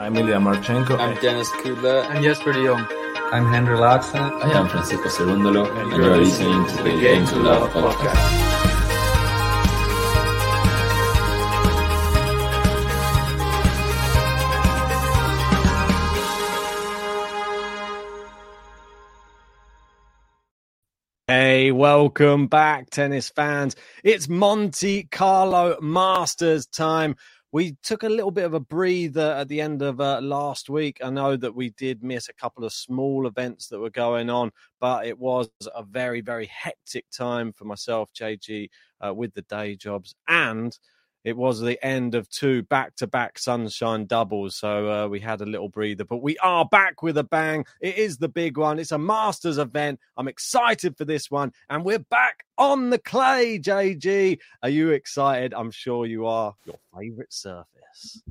I'm Ilya Marchenko. I'm Dennis Kudla. I'm Jesper de Jong. I'm Henri Laaksonen. I am Francisco Cerundolo, and you are listening to the Game to Love podcast. Hey, welcome back, tennis fans. It's Monte Carlo Masters time. We took a little bit of a breather at the end of uh, last week. I know that we did miss a couple of small events that were going on, but it was a very, very hectic time for myself, JG, uh, with the day jobs and it was the end of two back to back sunshine doubles. So uh, we had a little breather, but we are back with a bang. It is the big one. It's a Masters event. I'm excited for this one. And we're back on the clay, JG. Are you excited? I'm sure you are. Your favorite surface.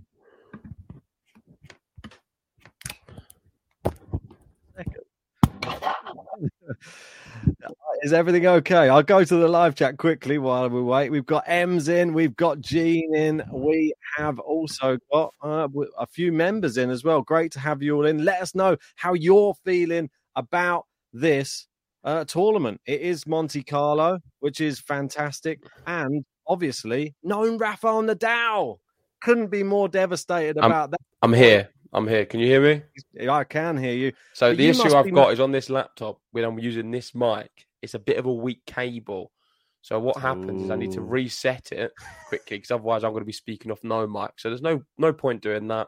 Is everything okay? I'll go to the live chat quickly while we wait. We've got Ems in, we've got Gene in, we have also got uh, a few members in as well. Great to have you all in. Let us know how you're feeling about this uh, tournament. It is Monte Carlo, which is fantastic, and obviously known Rafael Nadal. Couldn't be more devastated I'm, about that. I'm here. I'm here. Can you hear me? I can hear you. So but the issue I've got is on this laptop when I'm using this mic, it's a bit of a weak cable. So what happens Ooh. is I need to oh. reset it quickly because otherwise I'm going to be speaking off no mic. So there's no no point doing that.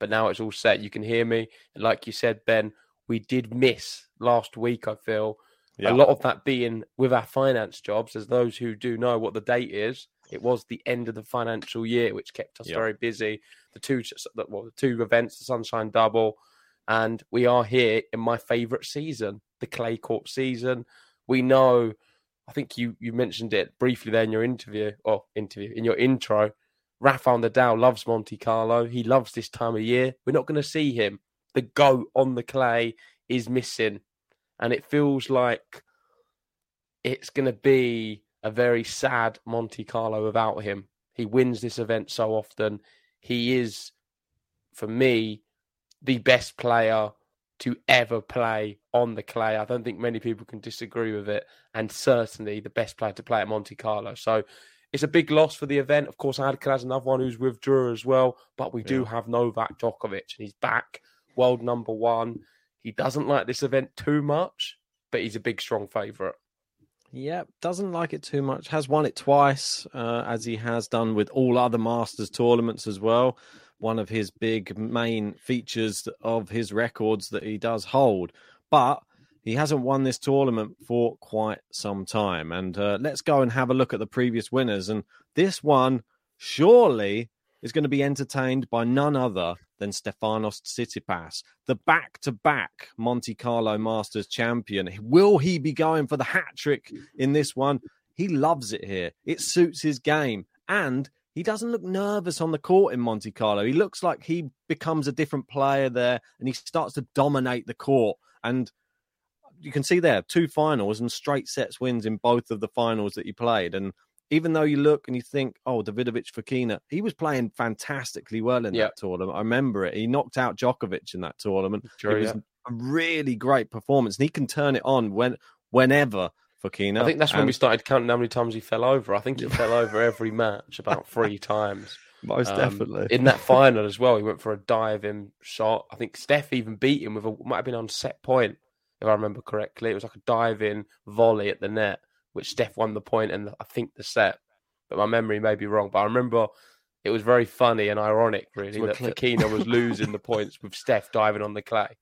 But now it's all set. You can hear me. And like you said, Ben, we did miss last week. I feel yeah. a lot of that being with our finance jobs. As those who do know what the date is, it was the end of the financial year, which kept us yeah. very busy. The two well, the two events, the Sunshine Double, and we are here in my favourite season, the clay court season. We know, I think you you mentioned it briefly there in your interview or interview in your intro. Rafael Nadal loves Monte Carlo. He loves this time of year. We're not going to see him. The goat on the clay is missing, and it feels like it's going to be a very sad Monte Carlo without him. He wins this event so often. He is, for me, the best player to ever play on the clay. I don't think many people can disagree with it, and certainly the best player to play at Monte Carlo. So it's a big loss for the event. Of course, Alcaraz has another one who's withdrew as well, but we do have Novak Djokovic, and he's back, world number one. He doesn't like this event too much, but he's a big, strong favourite. Yeah, doesn't like it too much. Has won it twice, uh, as he has done with all other Masters tournaments as well one of his big main features of his records that he does hold. But he hasn't won this tournament for quite some time. And uh, let's go and have a look at the previous winners. And this one surely is going to be entertained by none other than Stefanos Tsitsipas, the back-to-back Monte Carlo Masters champion. Will he be going for the hat trick in this one? He loves it here. It suits his game, and he doesn't look nervous on the court in Monte Carlo. He looks like he becomes a different player there and he starts to dominate the court. And you can see there two finals and straight sets wins in both of the finals that he played. And even though you look and you think, oh, Davidovich Fokina, he was playing fantastically well in that tournament. I remember it. He knocked out Djokovic in that tournament. Sure, it was yeah. a really great performance. And he can turn it on when whenever Fokina. I think that's when we started counting how many times he fell over. I think he fell over every match about three times. Most Um, definitely. In that final as well, he went for a diving shot. I think Steph even beat him with a might have been on set point, if I remember correctly. It was like a diving volley at the net, which Steph won the point and I think the set. But my memory may be wrong. But I remember it was very funny and ironic, really, that clip. Fokina was losing the points with Steph diving on the clay.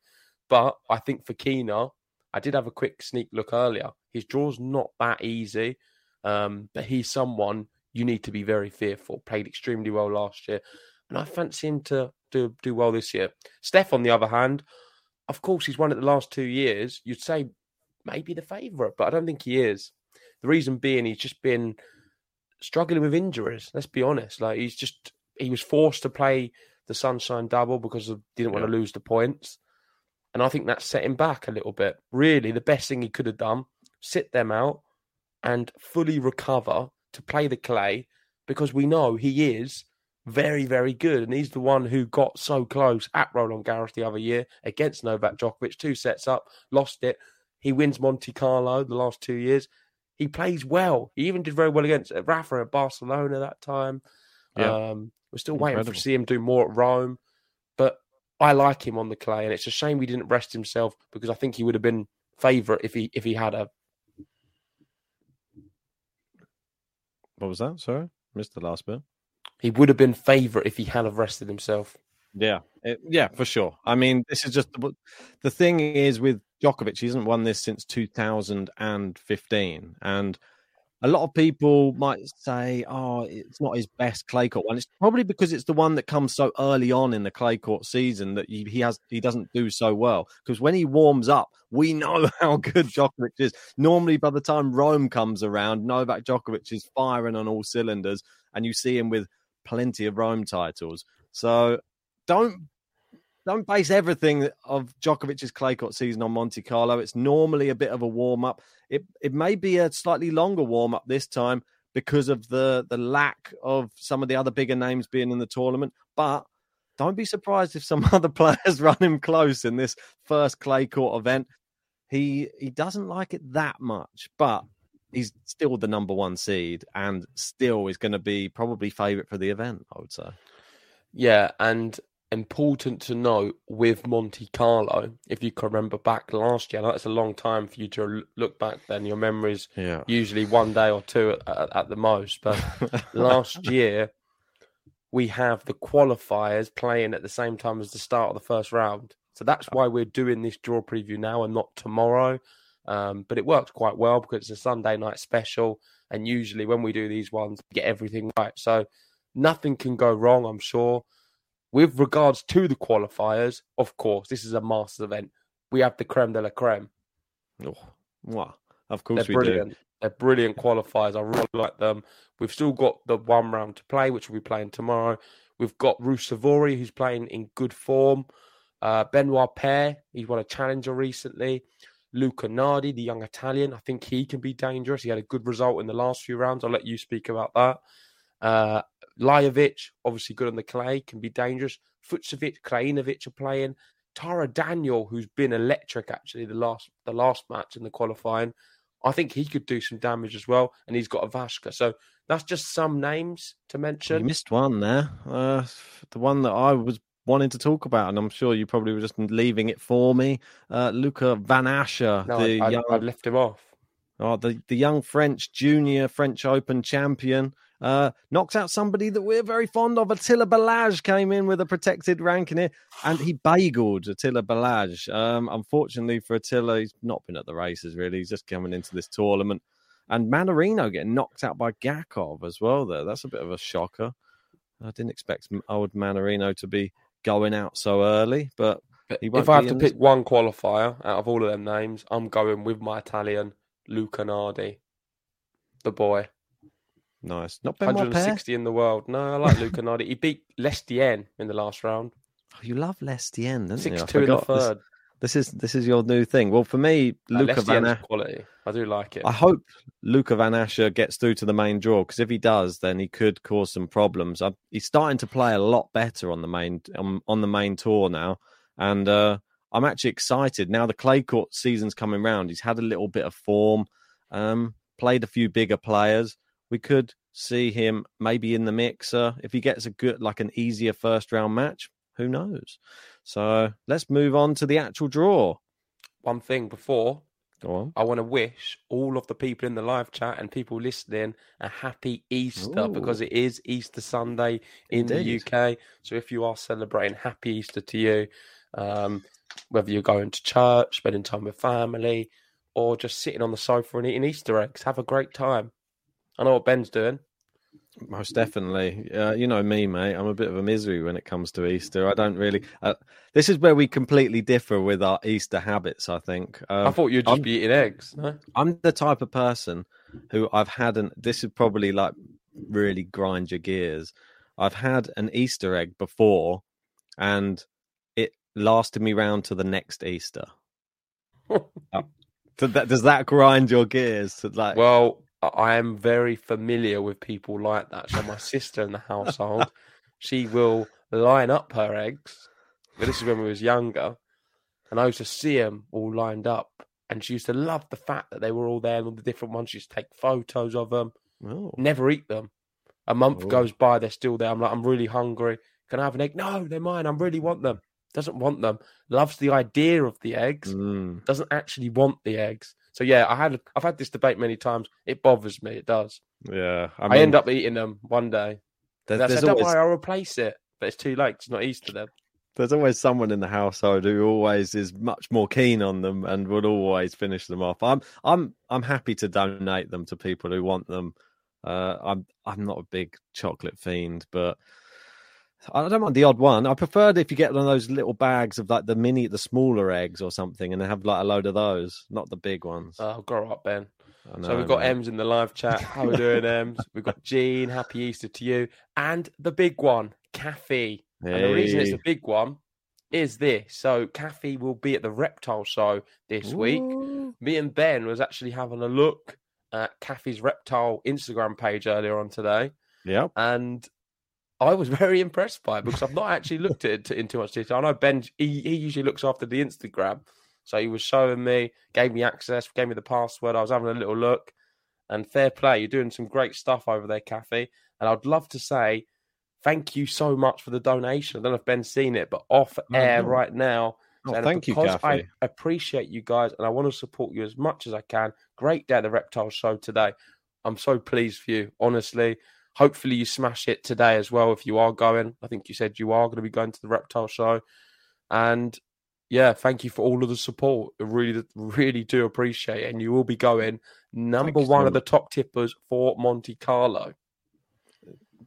But I think Fokina, I did have a quick sneak look earlier. His draw's not that easy, um, but he's someone you need to be very fearful. Played extremely well last year, and I fancy him to do do well this year. Steph, on the other hand, of course, he's won it the last two years. You'd say maybe the favourite, but I don't think he is. The reason being, he's just been struggling with injuries. Let's be honest. Like he's just he was forced to play the Sunshine Double because of didn't want to lose the points, and I think that set him back a little bit. Really, the best thing he could have done sit them out and fully recover to play the clay because we know he is very, very good. And he's the one who got so close at Roland Garros the other year against Novak Djokovic, two sets up, lost it. He wins Monte Carlo the last two years. He plays well. He even did very well against Rafa at Barcelona that time. Yeah. Um, we're still waiting to see him do more at Rome. But I like him on the clay, and it's a shame he didn't rest himself because I think he would have been favourite if he if he had a What was that? Sorry, missed the last bit. he would have been favourite if he had have rested himself. Yeah, it- yeah, for sure. I mean, this is just the, the thing is with Djokovic, he hasn't won this since 2015, and a lot of people might say, "Oh, it's not his best clay court one." It's probably because it's the one that comes so early on in the clay court season that he, he has he doesn't do so well. Because when he warms up, we know how good Djokovic is. Normally, by the time Rome comes around, Novak Djokovic is firing on all cylinders, and you see him with plenty of Rome titles. So don't don't base everything of Djokovic's clay court season on Monte Carlo. It's normally a bit of a warm up. It it may be a slightly longer warm up this time because of the the lack of some of the other bigger names being in the tournament. But don't be surprised if some other players run him close in this first clay court event. He he doesn't like it that much, but he's still the number one seed and still is going to be probably favourite for the event. I would say. Yeah, and important to note with Monte Carlo, if you can remember back last year, that's a long time for you to look back then. Your memories Yeah. usually one day or two at, at, at the most. But last year, we have the qualifiers playing at the same time as the start of the first round. So that's why we're doing this draw preview now and not tomorrow. Um, but it works quite well because it's a Sunday night special. And usually when we do these ones, we get everything right. So nothing can go wrong, I'm sure. With regards to the qualifiers, of course, this is a Masters event. We have the creme de la creme. Oh, mwah. Of course They're we do. brilliant. They're brilliant qualifiers. I really like them. We've still got the one round to play, which we'll be playing tomorrow. We've got Ruusuvuori, who's playing in good form. Uh, Benoit Paire, he's won a challenger recently. Luca Nardi, the young Italian, I think he can be dangerous. He had a good result in the last few rounds. I'll let you speak about that. Uh, Lajovic, obviously good on the clay, can be dangerous. Fucsovics, Krajinovic are playing. Taro Daniel, who's been electric actually the last the last match in the qualifying, I think he could do some damage as well. And he's got a Vashka. So that's just some names to You mention. missed one there. Uh, the one that I was wanting to talk about, and I'm sure you probably were just leaving it for me. Uh, Luca Van Assche, No, the I, I, young, I left him off. oh, the, the young French junior French Open champion, uh, knocks out somebody that we're very fond of. Attila Balázs came in with a protected ranking here, and he bageled Attila Balázs. Um, unfortunately for Attila, he's not been at the races really. He's just coming into this tournament. And Mannarino getting knocked out by Gakov as well. There, that's a bit of a shocker. I didn't expect old Mannarino to be going out so early, but But He won't if I have to pick one qualifier out of all of them names, I'm going with my Italian Luca Nardi, the boy. Nice. Not Paire. 160 in the world. No, I like Luca Nardi. He beat Lestienne in the last round. Oh, you love Lestienne, don't you? 6-2 in the forgot. This- third. This, is this is your new thing. Well, for me, Luca Van Assche. quality. I do like it. I hope Luca Van Assche gets through to the main draw because if he does, then he could cause some problems. I, he's starting to play a lot better on the main on, on the main tour now, and uh, I'm actually excited now. The clay court season's coming round. He's had a little bit of form, um, played a few bigger players. We could see him maybe in the mixer. If he gets a good, like an easier first round match, who knows? So let's move on to the actual draw. One thing before Go on. I want to wish all of the people in the live chat and people listening a happy Easter Ooh. because it is Easter Sunday in Indeed. the UK. So if you are celebrating, happy Easter to you. Um, whether you're going to church, spending time with family, or just sitting on the sofa and eating Easter eggs, have a great time. I know what Ben's doing. Most definitely. Uh, you know me, mate. I'm a bit of a misery when it comes to Easter. I don't really. Uh, this is where we completely differ with our Easter habits, I think. Um, I thought you'd just I'm- be eating eggs. No? I'm the type of person who I've had an. This is probably like really grind your gears. I've had an Easter egg before, and it lasted me round to the next Easter. Uh, Does that, does that grind your gears? To like, Well, I- am very familiar with people like that. So my sister in the household, she will line up her eggs. But this is when we was younger, and I used to see them all lined up. And she used to love the fact that they were all there and all the different ones. She used to take photos of them. oh, Never eat them. A month Oh. goes by, they're still there. I'm like, I'm really hungry. Can I have an egg? No, they're mine. I really want them. Doesn't want them. Loves the idea of the eggs mm, doesn't actually want the eggs. So yeah, I had I've had this debate many times. It bothers me. It does. yeah. I, I, end up eating them one day. there- And I there's said, "Don't always, worry, I'll replace it." But it's too late. It's not Easter then. there's always someone in the household who always is much more keen on them and would always finish them off. I'm I'm I'm happy to donate them to people who want them. Uh, I'm I'm not a big chocolate fiend, but I don't mind the odd one. I prefer if you get one of those little bags of like the mini, the smaller eggs or something, and they have like a load of those, not the big ones. Oh, grow up, Ben. I so we've got. Ems in the live chat. How we doing, Ems? We've got Jean. Happy Easter to you, and the big one, Kathy. And the reason it's a big one is this. So Kathy will be at the Reptile Show this week. Me and Ben was actually having a look at Kathy's reptile Instagram page earlier on today, Yeah. and I was very impressed by it because I've not actually looked at it in too much detail. I know Ben; he, he usually looks after the Instagram, so he was showing me, gave me access, gave me the password. I was having a little look, and fair play, you're doing some great stuff over there, Kathy. And I'd love to say thank you so much for the donation. I don't know if Ben's seen it, but off air no. right now. Oh, And thank you, because I appreciate you guys and I want to support you as much as I can. Great day at the Reptile Show today. I'm so pleased for you, honestly. Hopefully, you smash it today as well if you are going. I think you said you are going to be going to the Reptile Show. And yeah, thank you for all of the support. I really, really do appreciate it. And you will be going number so one of the top tippers for Monte Carlo.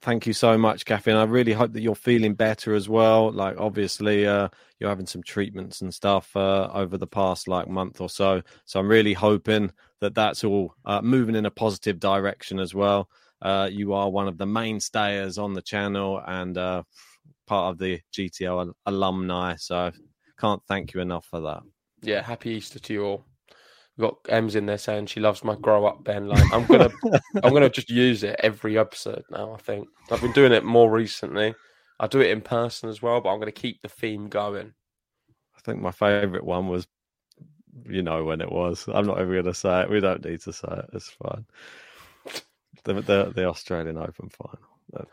thank you so much, Kathy. And I really hope that you're feeling better as well. Like, obviously, uh, you're having some treatments and stuff uh, over the past like month or so. So I'm really hoping that that's all uh, moving in a positive direction as well. Uh, you are one of the mainstayers on the channel and uh, part of the GTO alumni. So can't thank you enough for that. Yeah, happy Easter to you all. We've got Ems in there saying she loves my grow up Ben. Like I'm gonna I'm gonna just use it every episode now, I think. I've been doing it more recently. I do it in person as well, but I'm gonna keep the theme going. I think my favourite one was, you know, when it was. I'm not even going to say it. We don't need to say it. It's fine. The the, the Australian Open final.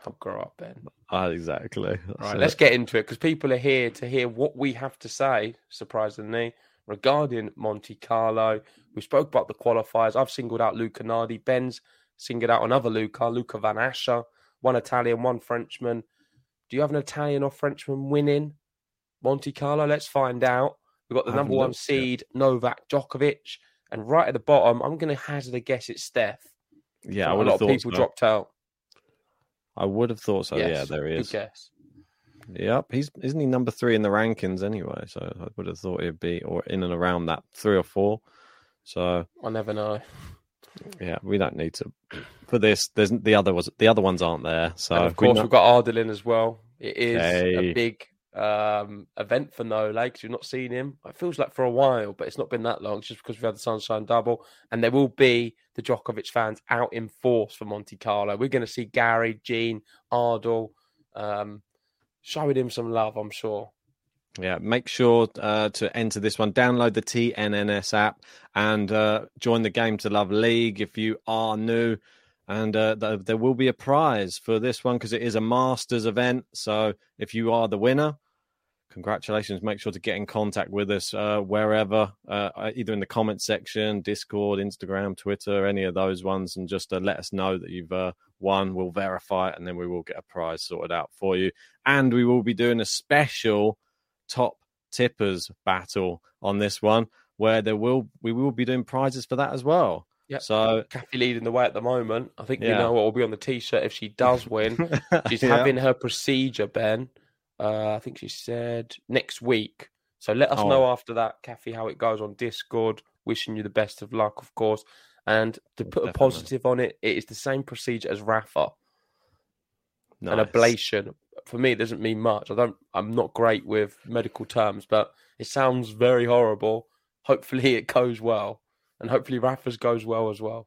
I'll grow up, Ben. Ah, exactly. That's Right, it. let's get into it because people are here to hear what we have to say, surprisingly, regarding Monte Carlo. We spoke about the qualifiers. I've singled out Luca Nardi. Ben's singled out another Luca, Luca Van Assche, one Italian, one Frenchman. Do you have an Italian or Frenchman winning Monte Carlo? Let's find out. We've got the number one looked yet. seed, Novak Djokovic. And right at the bottom, I'm going to hazard a guess it's Steph. Yeah, I a would lot have of thought people so. dropped out. I would have thought so. Yeah, Yes, there he good is. guess. Yep, he's isn't he number three in the rankings anyway? So I would have thought he'd be or in and around that three or four. So I never know. yeah, we don't need to for this. There's the other was the other ones aren't there. So and of we course, know- we've got Ardalin as well. It is Hey. a big um, event for Nole because we've not seen him. It feels like for a while, but it's not been that long. It's just because we've had the Sunshine Double, and there will be the Djokovic fans out in force for Monte Carlo. We're going to see Gary, Gene, Ardle, um, showing him some love. I'm sure. Yeah, make sure uh, to enter this one. Download the TNNS app and uh, join the Game to Love League if you are new. and uh, th- there will be a prize for this one because it is a Masters event. So if you are the winner, congratulations! Make sure to get in contact with us uh, wherever, uh, either in the comment section, Discord, Instagram, Twitter, any of those ones, and just uh, let us know that you've uh, won. We'll verify it, and then we will get a prize sorted out for you. And we will be doing a special top tippers battle on this one, where there will we will be doing prizes for that as well. Yeah. So Kathy leading the way at the moment. I think Yeah. know what will be on the t-shirt if she does win. She's Yeah. having her procedure, Ben. Uh, I think she said next week. So let us Oh. know after that, Kathy, how it goes on Discord. Wishing you the best of luck, of course. And to put a positive on it, it is the same procedure as Rafa, an ablation. For me, it doesn't mean much. I don't. I'm not great with medical terms, but it sounds very horrible. Hopefully, it goes well, and hopefully, Rafa's goes well as well.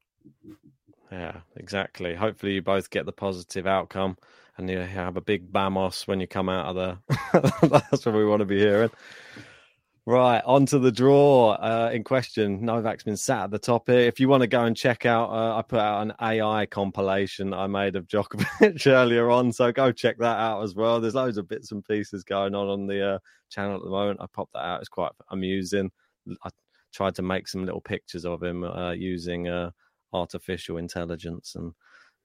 Yeah, exactly. Hopefully, you both get the positive outcome and you have a big bamos when you come out of there. That's what we want to be hearing. Right, on to the draw uh, in question. Novak's been sat at the top here. If you want to go and check out, uh, I put out an AI compilation I made of Djokovic earlier on, so go check that out as well. There's loads of bits and pieces going on on the uh, channel at the moment. I popped that out. It's quite amusing. I tried to make some little pictures of him uh, using uh, artificial intelligence, and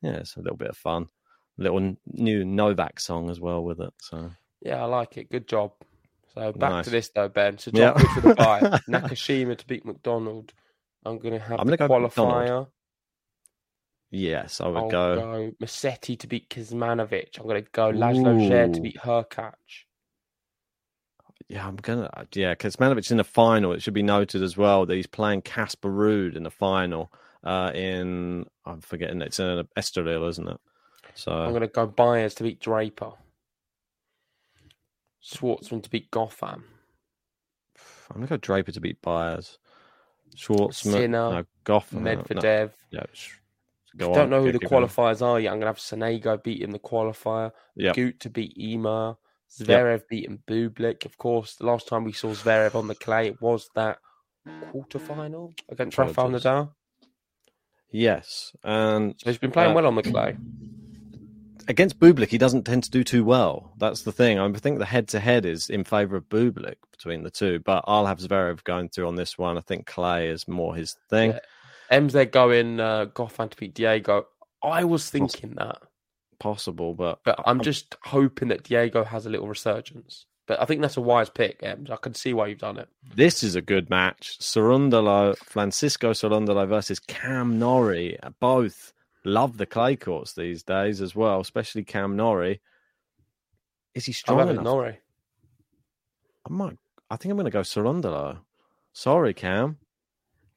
yeah, it's a little bit of fun. Little new Novak song as well with it. So Yeah, I like it. Good job. So back Nice. to this though, Ben. So Yeah. Djokovic for the bye. Nakashima to beat McDonald. I'm going to have I'm the gonna go McDonald. qualifier. yes, I would I'll go. go. Musetti to beat Kecmanovic. I'm going to go Laslo Djere to beat Hurkacz. Yeah, I'm gonna. Yeah, Kecmanovic in the final. It should be noted as well that he's playing Casper Ruud in the final. Uh, in I'm forgetting it's in Estoril, isn't it? So I'm going to go Byers to beat Draper. Schwartzman to beat Goffin. I'm gonna go Draper to beat Byers. Schwartzman, Sinner, no, Goff, no, no, Medvedev. yeah, go you don't on, know who the going. qualifiers are yet, I'm going to have Sonego beating the qualifier. Yep. Goot to beat Ema. Zverev beating Bublik. Of course, the last time we saw Zverev on the clay, it was that quarterfinal against Rafael Nadal. Yes, and So he's been playing Uh, well on the clay. Against Bublik, he doesn't tend to do too well. That's the thing. I think the head-to-head is in favour of Bublik between the two, but I'll have Zverev going through on this one. I think Clay is more his thing. Yeah. M's they're going uh, Goffin to beat Diego. I was thinking that, Possible, but but I'm just hoping that Diego has a little resurgence. But I think that's a wise pick, Ems. I can see why you've done it. This is a good match. Cerundolo, Francisco Cerundolo versus Cam Norrie. Both love the clay courts these days as well, especially Cam Norrie. Is he I'm strong enough? Norrie. I might. I think I'm going to go Cerundolo. Sorry, Cam.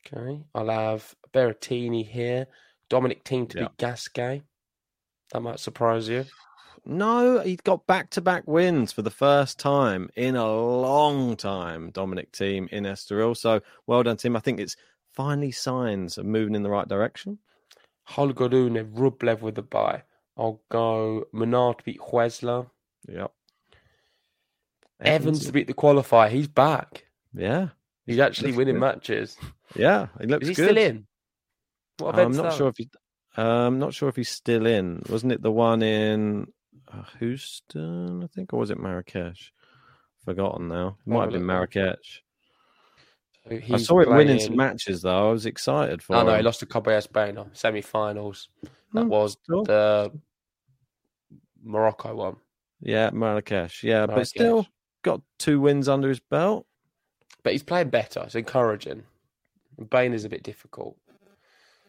Okay, I'll have Berrettini here. Dominic Thiem to Yeah. beat Gasquet. That might surprise you. No, he got back-to-back wins for the first time in a long time. Dominic Thiem in Estoril. So well done, Tim. I think it's finally signs of moving in the right direction. Holger Rune, Rublev with the bye. I'll go Menard to beat Huesler. Yep. Evans to beat the qualifier. He's back. Yeah, He's actually winning good. matches. yeah. He looks Is he good. still in? What I'm not that? sure if he. Uh, I'm not sure if he's still in. Wasn't it the one in uh, Houston? I think, or was it Marrakesh? Forgotten now. It might have Have been. Marrakesh. So I saw him winning some matches though. I was excited for. Oh no, he lost to Carballés Baena, semi-finals. That Hmm, was still. the Morocco one. Yeah, Marrakesh. Yeah, but still got two wins under his belt. But he's playing better. It's encouraging. Baena is a bit difficult.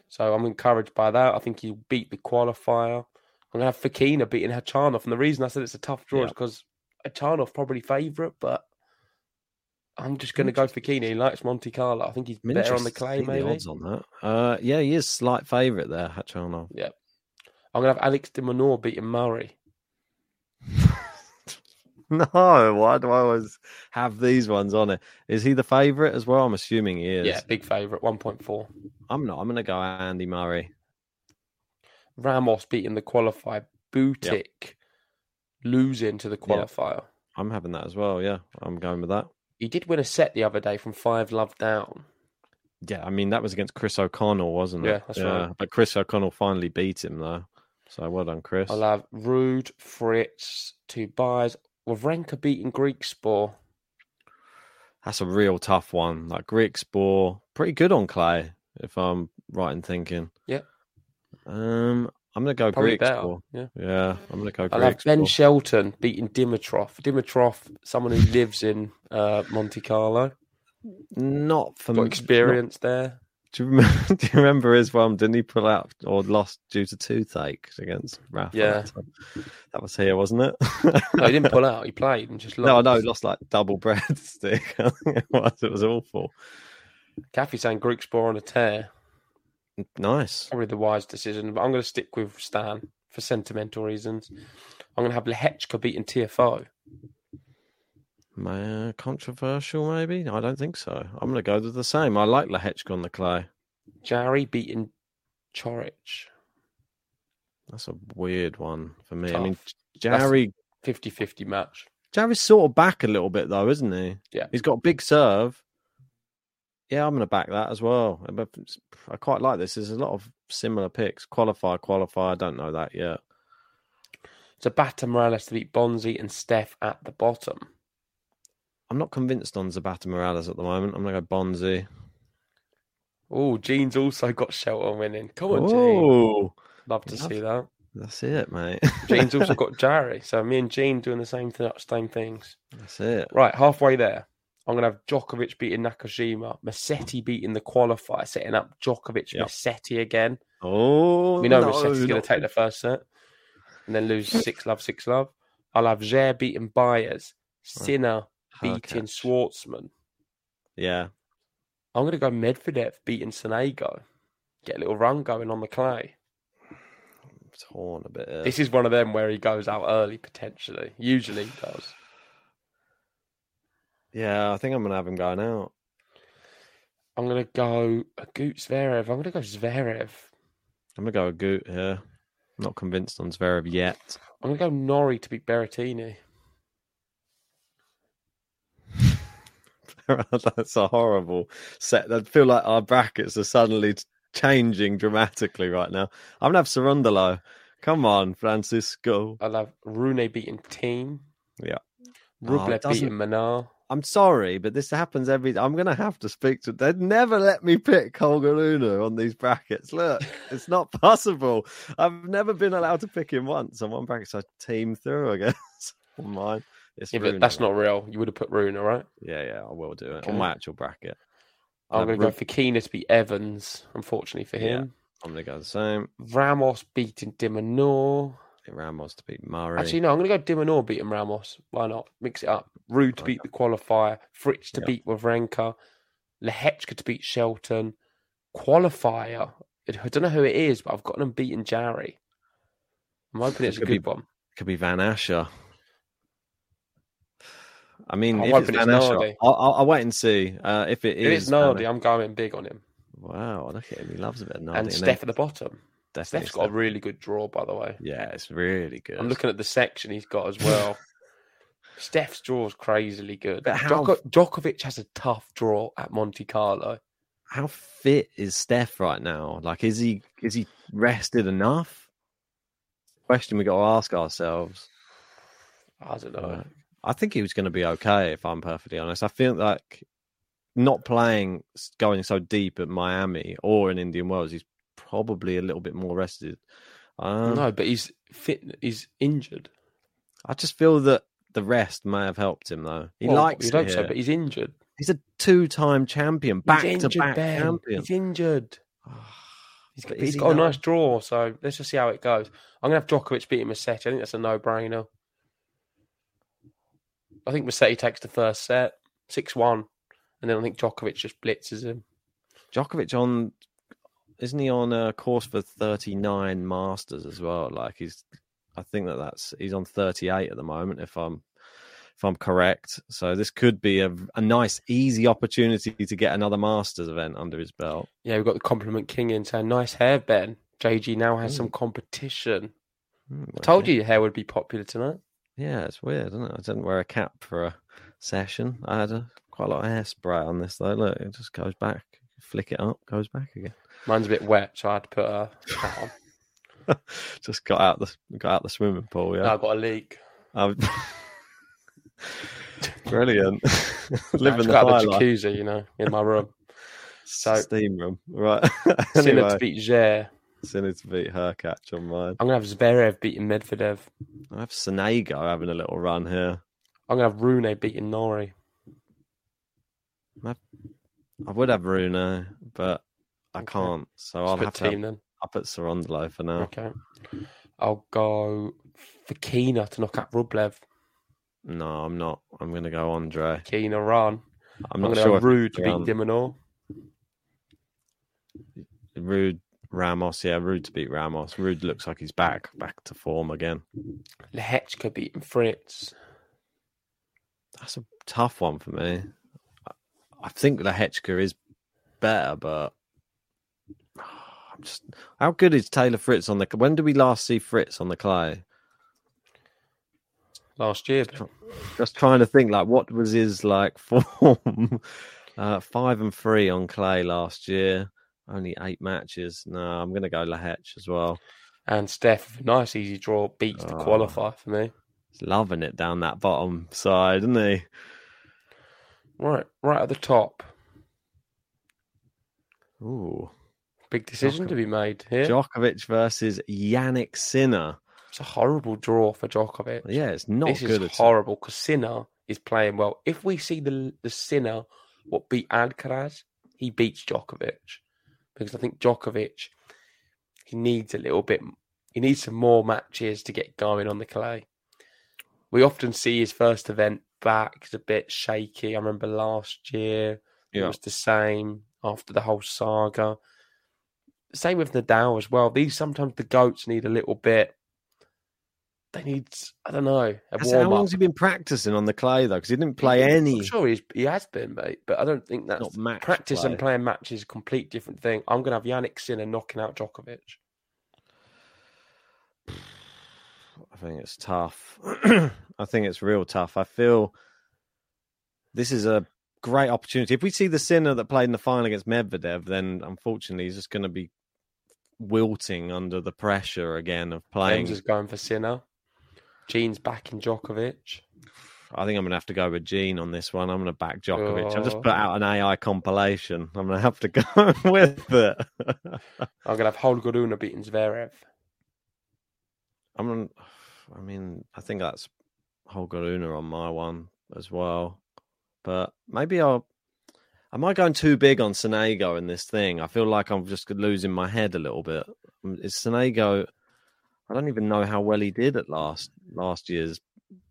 So I'm encouraged by that. I think he beat the qualifier. I'm going to have Fokina beating Khachanov. And the reason I said it's a tough draw Yeah. is because Khachanov probably favourite, but I'm just going to go Fokina. He likes Monte Carlo. I think he's better on the clay, see maybe. odds on that. Uh, yeah, he is slight favourite there, Khachanov. Yeah. I'm going to have Alex de Minaur beating Murray. No, why do I always have these ones on it? Is he the favourite as well? I'm assuming he is. Yeah, big favourite, 1.4. I'm not. I'm going to go Andy Murray. Ramos beating the qualifier. Butik losing to the Yeah. qualifier. I'm having that as well. Yeah, I'm going with that. He did win a set the other day from five love down. Yeah, I mean that was against Chris O'Connell, wasn't it? Yeah, that's right. But Chris O'Connell finally beat him though. So well done, Chris. I'll have Ruud, Fritz, two buys. Wawrenka beating Griekspoor. That's a real tough one. Like Griekspoor, pretty good on clay, if I'm right in thinking. Yeah. Um, I'm gonna go Probably Greek better. Spore. Yeah. Yeah, I'm gonna go I'll Greek have Ben. Shelton beating Dimitrov. Dimitrov, someone who lives in uh, Monte Carlo. Not for Got experience there. Do you, remember, do you remember his one? Didn't he pull out or lost due to toothache against Rafa? Yeah. that was here, wasn't it? No, he didn't pull out. He played and just lost. No, no, lost like double breadstick. I think it was. It was awful. Kathy saying Griekspoor on a tear. Nice. Probably the wise decision, but I'm going to stick with Stan for sentimental reasons. I'm going to have Lehechka beating Tiafoe. Uh, controversial, maybe? I don't think so. I'm going to go with the same. I like Lehechka on the clay. Jarry beating Coric. That's a weird one for me. I mean, Jarry, 50 50 match. Jarry's sort of back a little bit, though, isn't he? Yeah. He's got a big serve. Yeah, I'm going to back that as well. But I quite like this. There's a lot of similar picks. Qualify, qualify. I don't know that yet. Zapata Miralles to beat Bonzi and Steph at the bottom. I'm not convinced on Zapata Miralles at the moment. I'm going to go Bonzi. Oh, Gene's also got Shelton winning. Come on, Gene. Oh, Love to Love- see that. that's it, mate. Gene's also got Jarry. So me and Gene doing the same th- same things. that's it. Right, halfway there. I'm going to have Djokovic beating Nakashima, Musetti beating the qualifier, setting up Djokovic, Yep. Musetti again. Oh, We know no, Musetti's going to take the first set and then lose 6 love, 6 love. I'll have Djere beating Byers, Sinner beating Hurkacz. Schwartzman. Yeah, I'm going to go Medvedev beating Sonego. Get a little run going on the clay. torn a bit. Here. This is one of them where he goes out early potentially. Usually he does. Yeah, I think I'm gonna have him going out. I'm going to go Agut Zverev. I'm going to go Zverev. I'm gonna go Agut here. Not convinced on Zverev yet. I'm going to go Norrie to beat Berrettini. That's a horrible set. I feel like our brackets are suddenly changing dramatically right now. I'm gonna have Cerundolo. Come on, Francisco. I'll have Rune beating Thiem. Yeah. Rublev Oh, beating Manar. I'm sorry, but this happens every. I'm gonna have to speak to. They'd never let me pick Kolgaluna on these brackets. Look, it's not possible. I've never been allowed to pick him once on one bracket. So I team through, I guess. on mine, it's Yeah, but Rune. that's not real. You would have put Rune, right? Yeah, yeah, I will do it Okay. on my actual bracket. I'm Uh, going to go Fokina to beat Evans, unfortunately for Yeah. him. I'm gonna go the same. Ramos beating de Minaur. Ramos to beat Murray. Actually, no, I'm going to go de Minaur beating Ramos. Why not? Mix it up. Ruud to beat the qualifier. Fritz to Yeah. beat Wawrenka. Lehechka to beat Shelton. Qualifier. I don't know who it is, but I've got them beating Jarry. I'm hoping it's a Could be- good one. could be Van Assche. I mean, I'm if it's hoping it's Van Assche. I'll, I'll, I'll wait and see. Uh, if it If is it's Nardi, I'm going big on him. wow, look at him. He loves a bit of Nardi. and Steph at the bottom. Definitely Steph's got a really good draw, by the way. Yeah, it's really good. I'm looking at the section he's got as well. Steph's draw is crazily good. But how- Djoko- Djokovic has a tough draw at Monte Carlo. How fit is Steph right now? Like, is he is he rested enough? Question we got to ask ourselves. I don't know. I think he was going to be okay, if I'm perfectly honest. I feel like not playing, going so deep at Miami or in Indian Wells, he's probably a little bit more rested. Um, no, but he's fit. He's injured. I just feel that the rest may have helped him, though. He Well, likes You'd it so, but he's injured. He's a two-time champion, back to injured, back Ben. champion. He's injured. He's, he's he got a nice draw, so let's just see how it goes. I'm going to have Djokovic beating Musetti. I think that's a no-brainer. I think Musetti takes the first set, 6-1, and then I think Djokovic just blitzes him. Djokovic on, isn't he on a course for 39 Masters as well? Like he's, I think that that's he's on 38 at the moment. If I'm, if I'm correct, so this could be a, a nice, easy opportunity to get another Masters event under his belt. Yeah, we've got the compliment king in saying, nice hair, Ben. JG now has Mm. some competition. Hmm, I told you your hair would be popular tonight. Yeah, it's weird, isn't it? I didn't wear a cap for a session. I had a, quite a lot of hairspray on this though. Look, it just goes back flick it up, goes back again. Mine's a bit wet, so I had to put a hat on. Just got out the got out the swimming pool. Yeah, I got a leak. Um, brilliant. Living the high the life. jacuzzi, you know, in my room. So- steam room, right? Sinner anyway, to beat Djere. Sinner to beat Hurkacz on mine. I'm gonna have Zverev beating Medvedev. I have Sonego having a little run here. I'm gonna have Rune beating Norrie. I would have Rune, but I Okay. can't. So I'll I'll put have to. team Have, then. I'll put Cerundolo for now. Okay. I'll go Fokina to knock out Rublev. No, I'm not. I'm going to go Andre. Kina run. I'm I'm, not gonna sure. Ruud to beat Dimonor. Ruud Ramos, yeah, Ruud to beat Ramos. Ruud looks like he's back, back to form again. Lehechka beating Fritz. That's a tough one for me. I- think Lehechka is better, but I'm just how good is Taylor Fritz on the? When did we last see Fritz on the clay? last year. Just trying to think, like, what was his like form? uh, five and three on clay last year. Only eight matches. No, I'm going to go Lahech as well. And Steph, nice easy draw, beats the Oh. qualifier for me. He's loving it down that bottom side, isn't he? Right, right at the top. Ooh, Big decision to be made here. Djokovic versus Jannik Sinner. It's a horrible draw for Djokovic. Yeah, it's not this good is horrible because Sinner is playing well. If we see the the Sinner what beat Alcaraz, he beats Djokovic because I think Djokovic he needs a little bit. He needs some more matches to get going on the clay. We often see his first event back is a bit shaky. I remember last year it was the same after the whole saga. Same with Nadal as well. These sometimes the goats need a little bit. They need, I don't know, How long's he been practicing on the clay though? Because he didn't play any. I'm sure he's, he has been, mate, but I don't think that's Not match practice and playing matches is a complete different thing. I'm going to have Jannik Sinner knocking out Djokovic. I think it's tough. I think it's real tough. I feel this is a great opportunity. If we see the Sinner that played in the final against Medvedev, then unfortunately he's just going to be wilting under the pressure again of playing. James is going for Sinner. Gene's backing Djokovic. I think I'm going to have to go with Gene on this one. I'm going to back Djokovic. I've just Oh. put out an AI compilation. I'm going to have to go with it. I'm going to have Holger Rune beating Zverev. I'm. I mean, I think that's Holger Rune on my one as well. But maybe I'll. Am I going too big on Sonego in this thing? I feel like I'm just losing my head a little bit. Um, Is Sonego? I don't even know how well he did at last last year's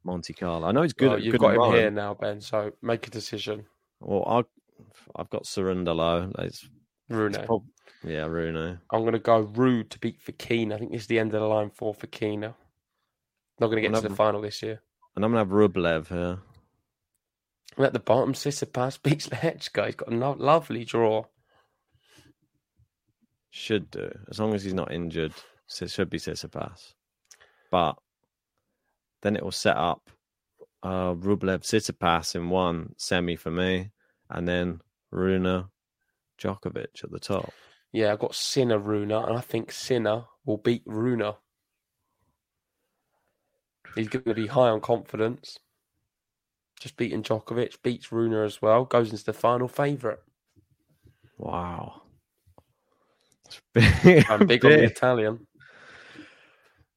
Monte Carlo. I know he's good. Well, at, you've good got him run. here now, Ben, so make a decision. Well, I, I've got Cerundolo. It's, Rune. it's prob- yeah, Rune. I'm going to go Ruud to beat Fokina. I think this is the end of the line for Fokina. Not going to get to Another- the final this year. And I'm gonna have Rublev here. And at the bottom, Tsitsipas beats Lehechka. He's got a no- lovely draw. Should do as long as he's not injured. It should be Tsitsipas, but then it will set up uh, Rublev Tsitsipas in one semi for me, and then Rune Djokovic at the top. Yeah, I've got Sinner Rune, and I think Sinner will beat Rune. He's going to be high on confidence. Just beating Djokovic, beats Rune as well, goes into the final favourite. Wow, It's big, I'm big on the. Italian.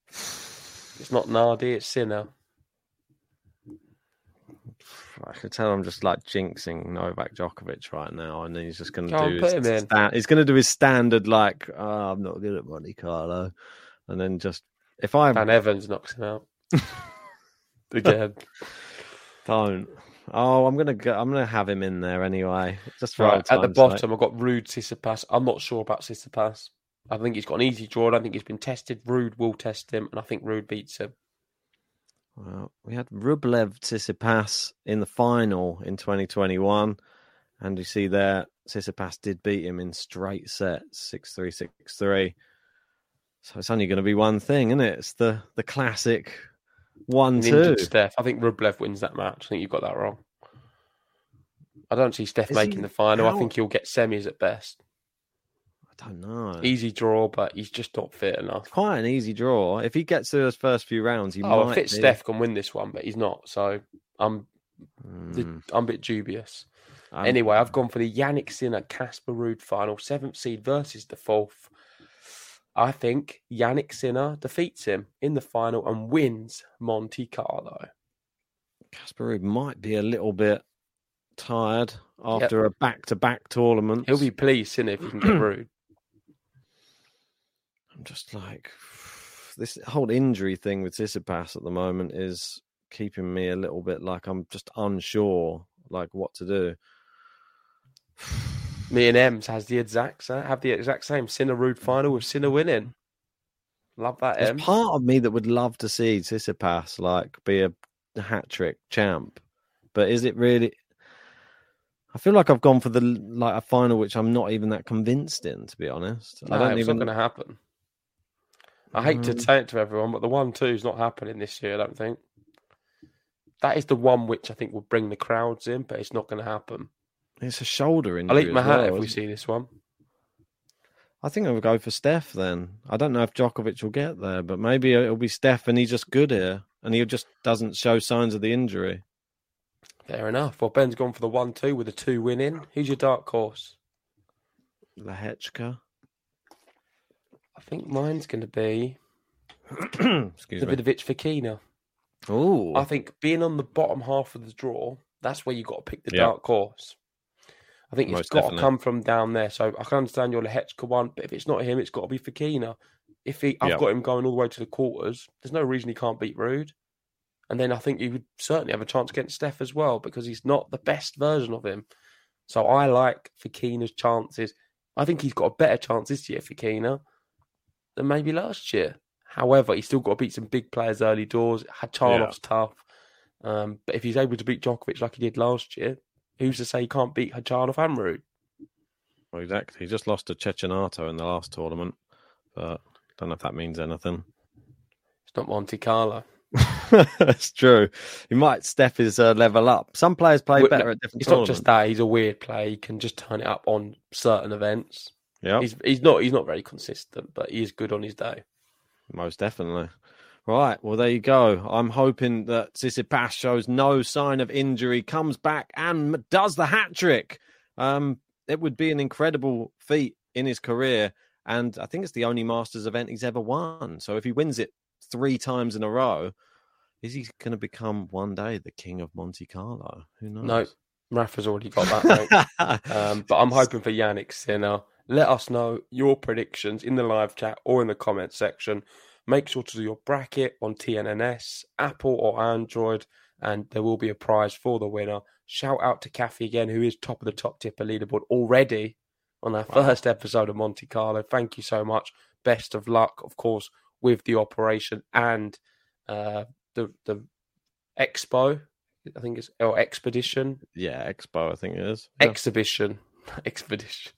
It's not Nardi, it's Sinner. I can tell I'm just like jinxing Novak Djokovic right now, and then he's just going to do his sta- he's going to do his standard like oh, I'm not good at Monte Carlo, and then just if I Van Evans knocks him out. Again. don't, oh, I'm gonna go, I'm gonna have him in there anyway. Just for Right, at the bottom, sake. I've got Ruud Tsitsipas. I'm not sure about Tsitsipas. I think he's got an easy draw. I think he's been tested. Ruud will test him, and I think Ruud beats him. Well, we had Rublev Tsitsipas in the final in 2021, and you see there Tsitsipas did beat him in straight sets, six three, six three. So it's only going to be one thing, isn't it? It's the the classic one two. Steph. I think Rublev wins that match. I think you've got that wrong. I don't see Steph Is making he- the final. I how- think he'll get semis at best. I don't know. Easy draw, but he's just not fit enough. quite an easy draw. If he gets through those first few rounds, he oh, might. I fit be. Steph can win this one, but he's not. So I'm Mm, I'm a bit dubious. I'm- Anyway, I've gone for the Jannik Sinner Casper Ruud final, seventh seed versus the fourth. I think Jannik Sinner defeats him in the final and wins Monte Carlo. Casper Ruud might be a little bit tired after a back-to-back tournament. He'll be pleased, Sinner, if he can get Ruud. I'm just like this whole injury thing with Tsitsipas at the moment is keeping me a little bit like I'm just unsure, like what to do. Me and Ems has the exact have the exact same Sinner Ruud final with Sinner winning. Love that, There's Ems. part of me that would love to see Tsitsipas like be a hat trick champ, but is it really? I feel like I've gone for the like a final which I'm not even that convinced in, to be honest. I don't it's even. not going to happen. I hate to Mm. say it to everyone, but the one two is not happening this year. I don't think that is the one which I think will bring the crowds in, but it's not going to happen. It's a shoulder injury. I'll eat my hat well, if we it? see this one. I think I would go for Steph then. I don't know if Djokovic will get there, but maybe it'll be Steph and he's just good here and he just doesn't show signs of the injury. Fair enough. Well, Ben's gone for the one two with a two win in. Who's your dark horse? Lehečka. I think mine's going to be Excuse me. Davidovich Fokina. Oh, I think being on the bottom half of the draw, that's where you got to pick the Yeah. dark horse. I think it's Most got definitely. to come from down there. So I can understand your Lehečka one, but if it's not him, it's got to be Fokina. If he, I've Yeah. got him going all the way to the quarters, there's no reason he can't beat Ruud. And then I think you would certainly have a chance against Steph as well because he's not the best version of him. So I like Fokina's chances. I think he's got a better chance this year, Fokina, than maybe last year. However, he's still got to beat some big players early doors. Khachanov's tough. Um, but if he's able to beat Djokovic like he did last year, who's to say he can't beat Khachanov and Ruud? Well, exactly. He just lost to Cecchinato in the last tournament, but don't know if that means anything. It's not Monte Carlo. That's true. He might step his uh, level up. Some players play Well, better no, at different It's not just that he's a weird player. He can just turn it up on certain events. Yeah, He's he's not he's not very consistent, but he is good on his day. most definitely. Right. Well, there you go. I'm hoping that Tsitsipas shows no sign of injury, comes back and does the hat trick. Um, it would be an incredible feat in his career, and I think it's the only Masters event he's ever won. So if he wins it three times in a row, is he going to become one day the king of Monte Carlo? Who knows? No, Rafa's already got that. Um, but I'm hoping for Jannik Sinner. Let us know your predictions in the live chat or in the comment section. Make sure to do your bracket on TNNS, Apple or Android, and there will be a prize for the winner. Shout out to Kathy again, who is top of the top tipper leaderboard already on our first episode of Monte Carlo. Thank you so much. Best of luck, of course, with the operation and uh, the the expo. I think it's or expedition, yeah, Expo, I think it is. Yeah. exhibition, expedition.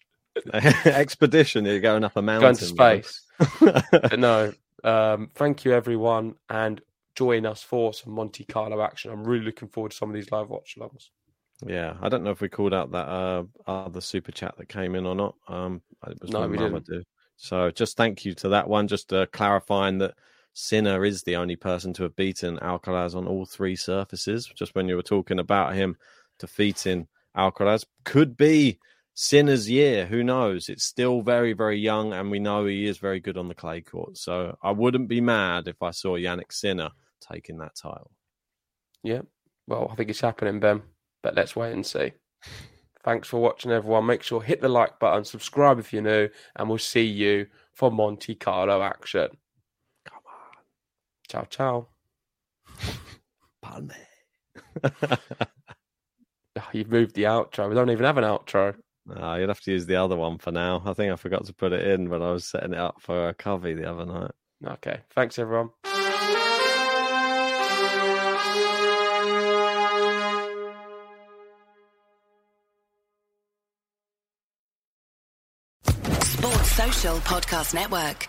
Expedition. You're going up a mountain. going to space. but no, um, thank you everyone, and join us for some Monte Carlo action. I'm really looking forward to some of these live watch alongs. Yeah, I don't know if we called out that uh, other super chat that came in or not. Um, it was No, we Mamadou. So just thank you to that one. Just uh, clarifying that Sinner is the only person to have beaten Alcaraz on all three surfaces. Just when you were talking about him defeating Alcaraz, could be Sinner's year. Who knows? It's still very, very young, and we know he is very good on the clay court. So I wouldn't be mad if I saw Jannik Sinner taking that title. Yeah, well, I think it's happening, Ben. But let's wait and see. Thanks for watching, everyone. Make sure hit the like button, subscribe if you're new, and we'll see you for Monte Carlo action. Come on, Ciao, ciao. Palme. Oh, you've moved the outro. We don't even have an outro. Uh, you'd have to use the other one for now. I think I forgot to put it in when I was setting it up for a covey the other night. Okay. Thanks, everyone. Sports Social Podcast Network.